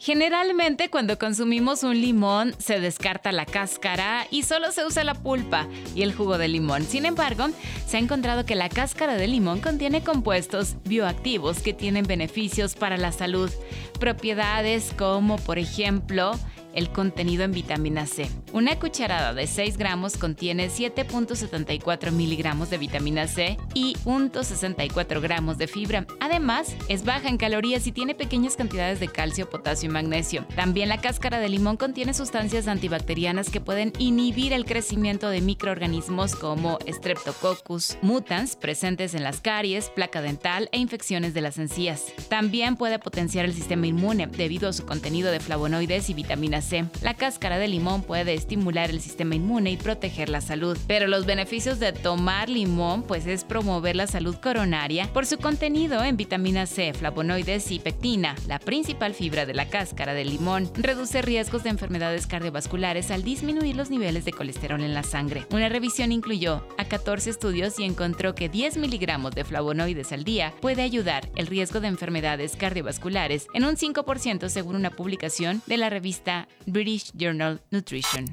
Generalmente cuando consumimos un limón se descarta la cáscara y solo se usa la pulpa y el jugo de limón. Sin embargo, se ha encontrado que la cáscara de limón contiene compuestos bioactivos que tienen beneficios para la salud. Propiedades como por ejemplo el contenido en vitamina C. Una cucharada de 6 gramos contiene 7.74 miligramos de vitamina C y 0.64 gramos de fibra. Además, es baja en calorías y tiene pequeñas cantidades de calcio, potasio y magnesio. También la cáscara de limón contiene sustancias antibacterianas que pueden inhibir el crecimiento de microorganismos como Streptococcus mutans presentes en las caries, placa dental e infecciones de las encías. También puede potenciar el sistema inmune debido a su contenido de flavonoides y vitamina C. La cáscara de limón puede estimular el sistema inmune y proteger la salud, pero los beneficios de tomar limón pues es promover la salud coronaria por su contenido en vitamina C, flavonoides y pectina, la principal fibra de la cáscara de limón. Reduce riesgos de enfermedades cardiovasculares al disminuir los niveles de colesterol en la sangre. Una revisión incluyó a 14 estudios y encontró que 10 miligramos de flavonoides al día puede ayudar el riesgo de enfermedades cardiovasculares en un 5% según una publicación de la revista British Journal Nutrition.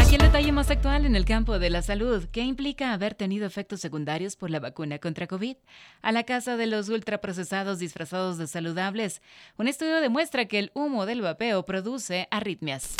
Aquí detalle más actual en el campo de la salud. ¿Qué implica haber tenido efectos secundarios por la vacuna contra COVID? A la casa de los ultraprocesados disfrazados de saludables. Un estudio demuestra que el humo del vapeo produce arritmias.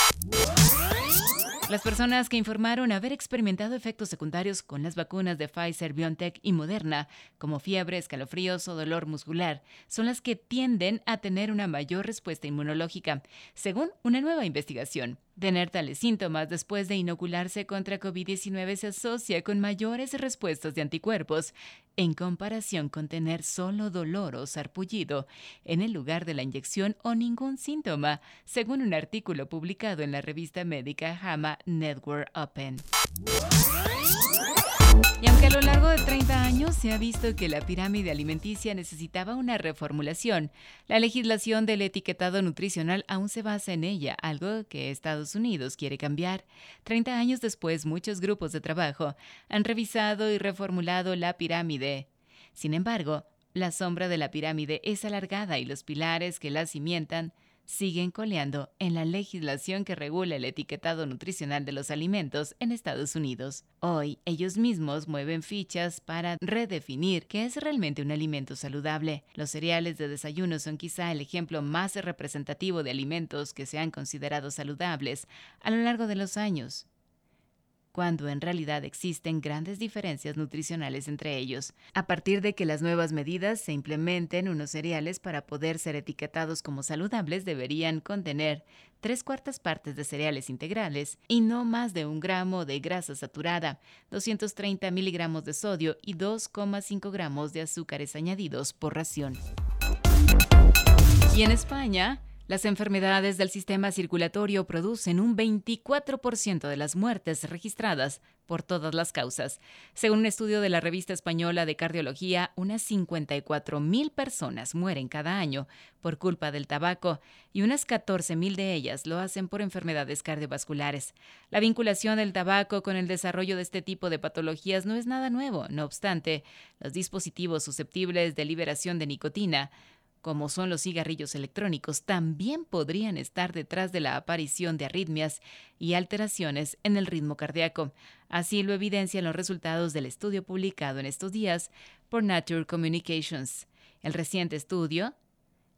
Las personas que informaron haber experimentado efectos secundarios con las vacunas de Pfizer, BioNTech y Moderna, como fiebre, escalofríos o dolor muscular, son las que tienden a tener una mayor respuesta inmunológica, según una nueva investigación. Tener tales síntomas después de inocularse contra COVID-19 se asocia con mayores respuestas de anticuerpos en comparación con tener solo dolor o sarpullido en el lugar de la inyección o ningún síntoma, según un artículo publicado en la revista médica JAMA Network Open. Y aunque a lo largo de 30 años se ha visto que la pirámide alimenticia necesitaba una reformulación, la legislación del etiquetado nutricional aún se basa en ella, algo que Estados Unidos quiere cambiar. 30 años después, muchos grupos de trabajo han revisado y reformulado la pirámide. Sin embargo, la sombra de la pirámide es alargada y los pilares que la cimientan siguen coleando en la legislación que regula el etiquetado nutricional de los alimentos en Estados Unidos. Hoy, ellos mismos mueven fichas para redefinir qué es realmente un alimento saludable. Los cereales de desayuno son quizá el ejemplo más representativo de alimentos que se han considerado saludables a lo largo de los años cuando en realidad existen grandes diferencias nutricionales entre ellos. A partir de que las nuevas medidas se implementen, unos cereales para poder ser etiquetados como saludables deberían contener tres cuartas partes de cereales integrales y no más de un gramo de grasa saturada, 230 miligramos de sodio y 2,5 gramos de azúcares añadidos por ración. Y en España, las enfermedades del sistema circulatorio producen un 24% de las muertes registradas por todas las causas. Según un estudio de la revista española de cardiología, unas 54.000 personas mueren cada año por culpa del tabaco y unas 14.000 de ellas lo hacen por enfermedades cardiovasculares. La vinculación del tabaco con el desarrollo de este tipo de patologías no es nada nuevo. No obstante, los dispositivos susceptibles de liberación de nicotina como son los cigarrillos electrónicos, también podrían estar detrás de la aparición de arritmias y alteraciones en el ritmo cardíaco. Así lo evidencian los resultados del estudio publicado en estos días por Nature Communications. El reciente estudio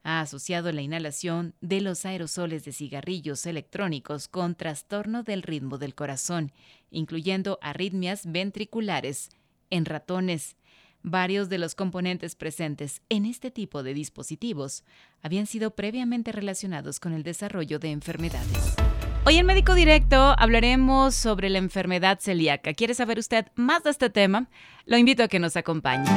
ha asociado la inhalación de los aerosoles de cigarrillos electrónicos con trastorno del ritmo del corazón, incluyendo arritmias ventriculares en ratones. Varios de los componentes presentes en este tipo de dispositivos habían sido previamente relacionados con el desarrollo de enfermedades. Hoy en Médico Directo hablaremos sobre la enfermedad celíaca. ¿Quiere saber usted más de este tema? Lo invito a que nos acompañe.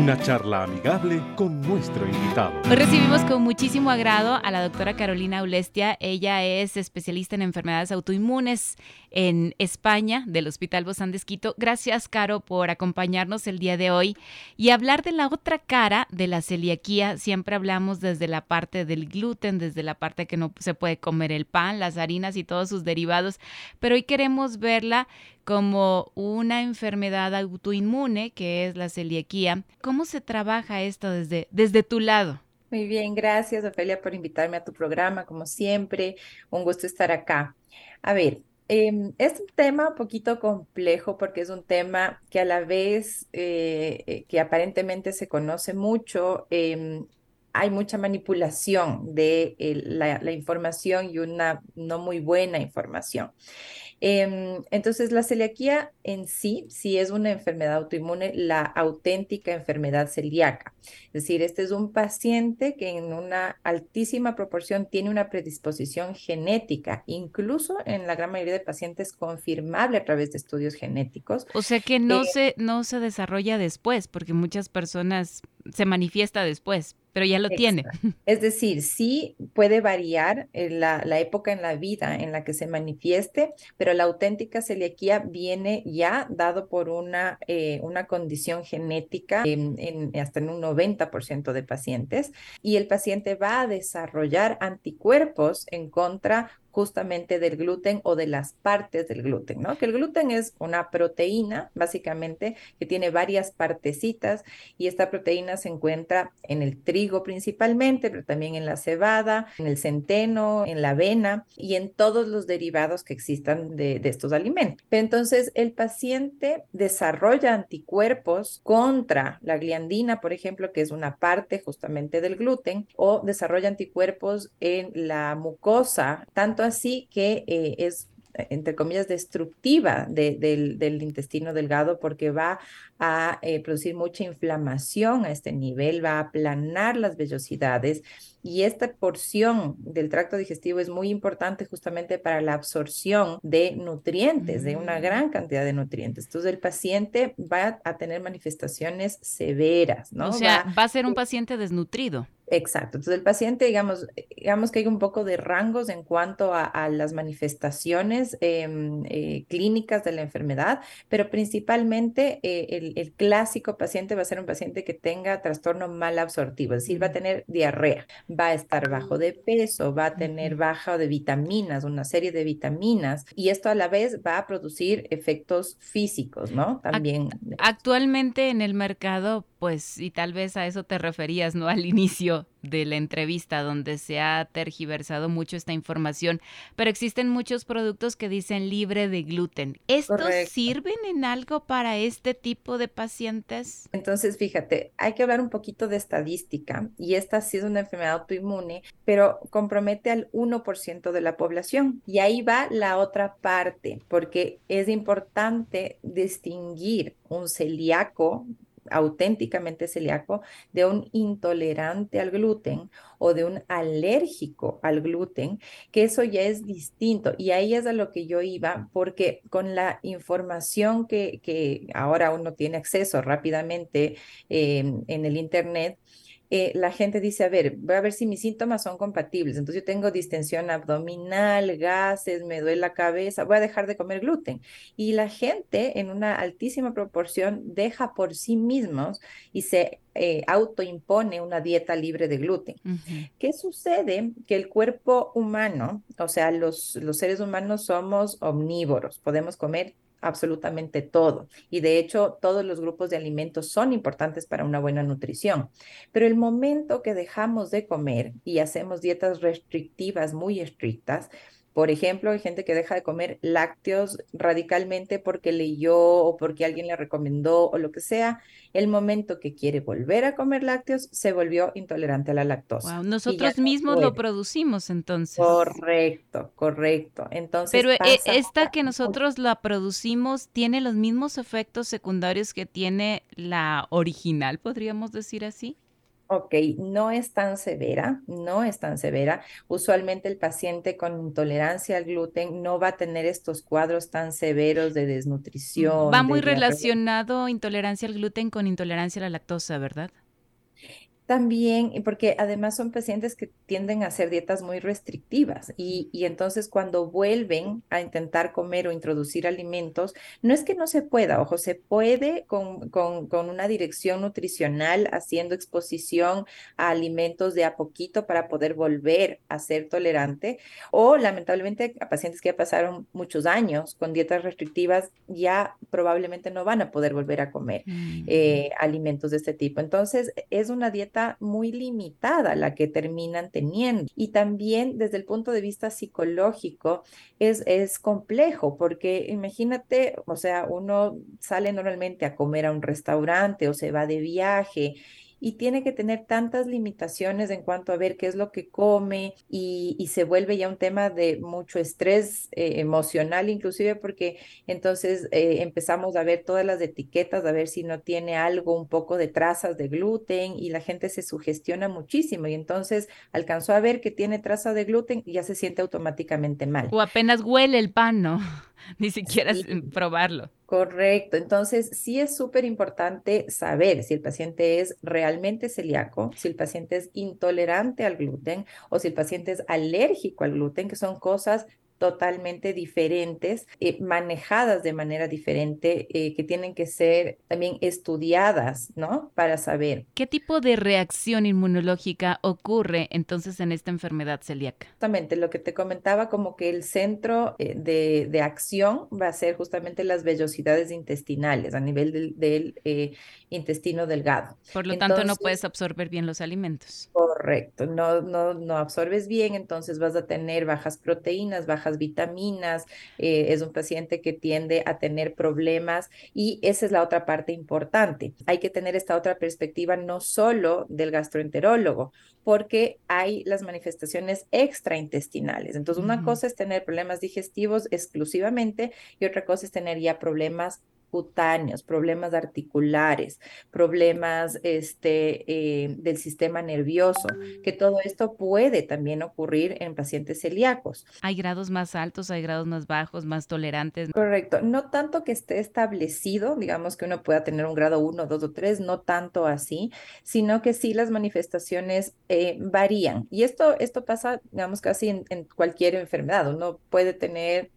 Una charla amigable con nuestro invitado. Hoy recibimos con muchísimo agrado a la doctora Carolina Ulestia. Ella es especialista en enfermedades autoinmunes en España del Hospital Bozán de. Gracias, Caro, por acompañarnos el día de hoy y hablar de la otra cara de la celiaquía. Siempre hablamos desde la parte del gluten, desde la parte que no se puede comer el pan, las harinas y todos sus derivados, pero hoy queremos verla como una enfermedad autoinmune que es la celiaquía. ¿Cómo se trabaja esto desde, desde tu lado? Muy bien, gracias Ofelia por invitarme a tu programa, como siempre, un gusto estar acá. A ver, em, es un tema un poquito complejo porque es un tema que a la vez eh, eh, que aparentemente se conoce mucho, em, hay mucha manipulación de la, información y una no muy buena información. Em, entonces, la celiaquía en sí, sí es una enfermedad autoinmune, la auténtica enfermedad celíaca. Es decir, este es un paciente que en una altísima proporción tiene una predisposición genética, incluso en la gran mayoría de pacientes confirmable a través de estudios genéticos. O sea que no, eh, se, no se desarrolla después, porque muchas personas se manifiesta después, pero ya lo tiene. Es decir, sí puede variar la, la, época en la vida en la que se manifieste, pero la auténtica celiaquía viene ya dado por una, eh, una condición genética en, hasta en un 90% de pacientes y el paciente va a desarrollar anticuerpos en contra justamente del gluten o de las partes del gluten, ¿no? Que el gluten es una proteína, básicamente, que tiene varias partecitas y esta proteína se encuentra en el trigo principalmente, pero también en la cebada, en el centeno, en la avena y en todos los derivados que existan de, estos alimentos. entonces, el paciente desarrolla anticuerpos contra la gliandina, por ejemplo, que es una parte justamente del gluten, o desarrolla anticuerpos en la mucosa, tanto así que eh, es entre comillas, destructiva del, intestino delgado porque va a eh, producir mucha inflamación a este nivel, va a aplanar las vellosidades y esta porción del tracto digestivo es muy importante justamente para la absorción de nutrientes, de una mm. gran cantidad de nutrientes. Entonces el paciente va a tener manifestaciones severas, ¿no? O sea, va a ser un paciente desnutrido. Exacto. Entonces el paciente, digamos, digamos que hay un poco de rangos en cuanto a, las manifestaciones em, eh, clínicas de la enfermedad, pero principalmente eh, el, clásico paciente va a ser un paciente que tenga trastorno mal absortivo, es decir, va a tener diarrea, va a estar bajo de peso, va a tener baja de vitaminas, una serie de vitaminas, y esto a la vez va a producir efectos físicos, ¿no? También. Actualmente en el mercado, pues, y tal vez a eso te referías, ¿no? Al inicio de la entrevista donde se ha tergiversado mucho esta información, pero existen muchos productos que dicen libre de gluten. ¿Estos sirven en algo para este tipo de pacientes? Entonces, fíjate, hay que hablar un poquito de estadística y esta sí es una enfermedad autoinmune, pero compromete al 1% de la población. Y ahí va la otra parte, porque es importante distinguir un celíaco auténticamente celíaco de un intolerante al gluten o de un alérgico al gluten, que eso ya es distinto. Y ahí es a lo que yo iba, porque con la información que, que ahora uno tiene acceso rápidamente eh, en el Internet, eh, la gente dice, a ver, voy a ver si mis síntomas son compatibles. Entonces yo tengo distensión abdominal, gases, me duele la cabeza, voy a dejar de comer gluten. Y la gente en una altísima proporción deja por sí mismos y se eh, autoimpone una dieta libre de gluten. ¿Qué sucede? Que el cuerpo humano, o sea, los, los seres humanos somos omnívoros, podemos comer absolutamente todo. Y de hecho, todos los grupos de alimentos son importantes para una buena nutrición. Pero el momento que dejamos de comer y hacemos dietas restrictivas muy estrictas, por ejemplo, hay gente que deja de comer lácteos radicalmente porque leyó o porque alguien le recomendó o lo que sea. El momento que quiere volver a comer lácteos, se volvió intolerante a la lactosa. nosotros mismos lo producimos entonces. Correcto, correcto. Entonces, Pero eh, esta que nosotros la producimos tiene los mismos efectos secundarios que tiene la original, podríamos decir así. Ok, no es tan severa, no es tan severa. Usualmente el paciente con intolerancia al gluten no va a tener estos cuadros tan severos de desnutrición. Va muy de relacionado intolerancia al gluten con intolerancia a la lactosa, ¿verdad? También, porque además son pacientes que tienden a hacer dietas muy restrictivas y, y entonces cuando vuelven a intentar comer o introducir alimentos, no es que no se pueda, ojo, se puede con, con, con una dirección nutricional haciendo exposición a alimentos de a poquito para poder volver a ser tolerante o lamentablemente a pacientes que ya pasaron muchos años con dietas restrictivas ya probablemente no van a poder volver a comer Mm. eh, alimentos de este tipo. Entonces, es una dieta muy limitada la que terminan teniendo. Y también desde el punto de vista psicológico es, es complejo porque imagínate, o sea, uno sale normalmente a comer a un restaurante o se va de viaje y tiene que tener tantas limitaciones en cuanto a ver qué es lo que come y, se vuelve ya un tema de mucho estrés eh, emocional inclusive porque entonces eh, empezamos a ver todas las etiquetas, a ver si no tiene algo, un poco de trazas de gluten y la gente se sugestiona muchísimo y entonces alcanzó a ver que tiene traza de gluten y ya se siente automáticamente mal. O apenas huele el pan, ¿no? Ni siquiera Sí. probarlo. Correcto, entonces sí es súper importante saber si el paciente es realmente celíaco, si el paciente es intolerante al gluten o si el paciente es alérgico al gluten, que son cosas totalmente diferentes, eh, manejadas de manera diferente, eh, que tienen que ser también estudiadas, ¿no? Para saber. ¿Qué tipo de reacción inmunológica ocurre entonces en esta enfermedad celíaca? Justamente lo que te comentaba, como que el centro eh, de, de acción va a ser justamente las vellosidades intestinales a nivel del, del, eh, intestino delgado. Por lo tanto, no puedes absorber bien los alimentos. Correcto, no, no, no absorbes bien, entonces vas a tener bajas proteínas, bajas vitaminas, eh, es un paciente que tiende a tener problemas y esa es la otra parte importante. Hay que tener esta otra perspectiva no solo del gastroenterólogo, porque hay las manifestaciones extraintestinales. Entonces, una cosa es tener problemas digestivos exclusivamente y otra cosa es tener ya problemas cutáneos, problemas articulares, problemas este, eh, del sistema nervioso, que todo esto puede también ocurrir en pacientes celíacos. Hay grados más altos, hay grados más bajos, más tolerantes. Correcto, no tanto que esté establecido, digamos que uno pueda tener un grado 1, 2 o 3, no tanto así, sino que sí las manifestaciones eh, varían. Y esto, esto pasa, digamos, casi en, en cualquier enfermedad. Uno puede tener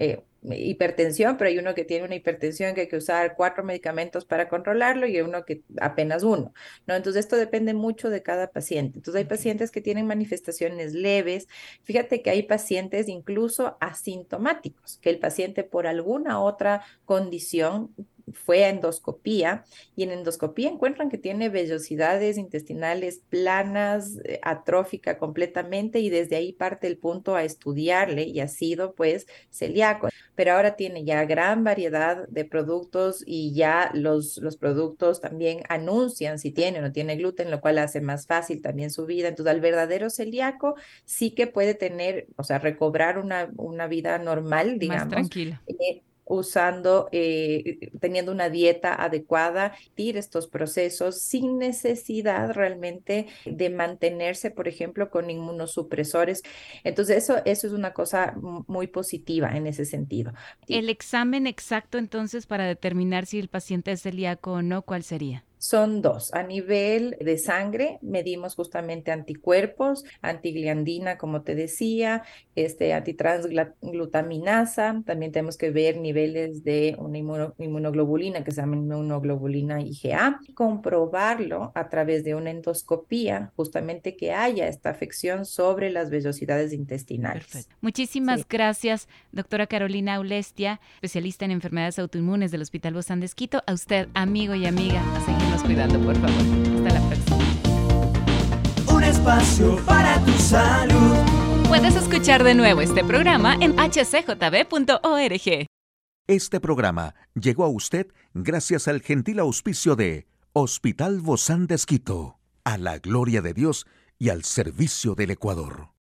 eh, hipertensión, pero hay uno que tiene una hipertensión que hay que usar cuatro medicamentos para controlarlo y hay uno que apenas uno, ¿no? Entonces esto depende mucho de cada paciente. Entonces hay pacientes que tienen manifestaciones leves. Fíjate que hay pacientes incluso asintomáticos, que el paciente por alguna otra condición fue a endoscopía y en endoscopía encuentran que tiene vellosidades intestinales planas, eh, atrófica completamente y desde ahí parte el punto a estudiarle y ha sido pues celíaco. Pero ahora tiene ya gran variedad de productos y ya los, los productos también anuncian si tiene o no tiene gluten, lo cual hace más fácil también su vida. Entonces al verdadero celíaco sí que puede tener, o sea, recobrar una, una vida normal, Más digamos tranquilo. eh, usando, eh, teniendo una dieta adecuada, ir estos procesos sin necesidad realmente de mantenerse, por ejemplo, con inmunosupresores. Entonces, eso, eso es una cosa mu- muy positiva en ese sentido. El examen exacto entonces para determinar si el paciente es celíaco o no, ¿cuál sería? Son dos. A nivel de sangre, medimos justamente anticuerpos, antigliandina, como te decía, este, antitransglutaminasa. También tenemos que ver niveles de una inmuno- inmunoglobulina que se llama inmunoglobulina IgA. Comprobarlo a través de una endoscopía, justamente que haya esta afección sobre las vellosidades intestinales. Perfecto. Muchísimas Sí. gracias, doctora Carolina Aulestia, especialista en enfermedades autoinmunes del Hospital Bozán de Esquito. A usted, amigo y amiga, a cuidando, por favor. Hasta la próxima. Un espacio para tu salud. Puedes escuchar de nuevo este programa en hcjb.org. Este programa llegó a usted gracias al gentil auspicio de Hospital Bozán de Esquito, a la gloria de Dios y al servicio del Ecuador.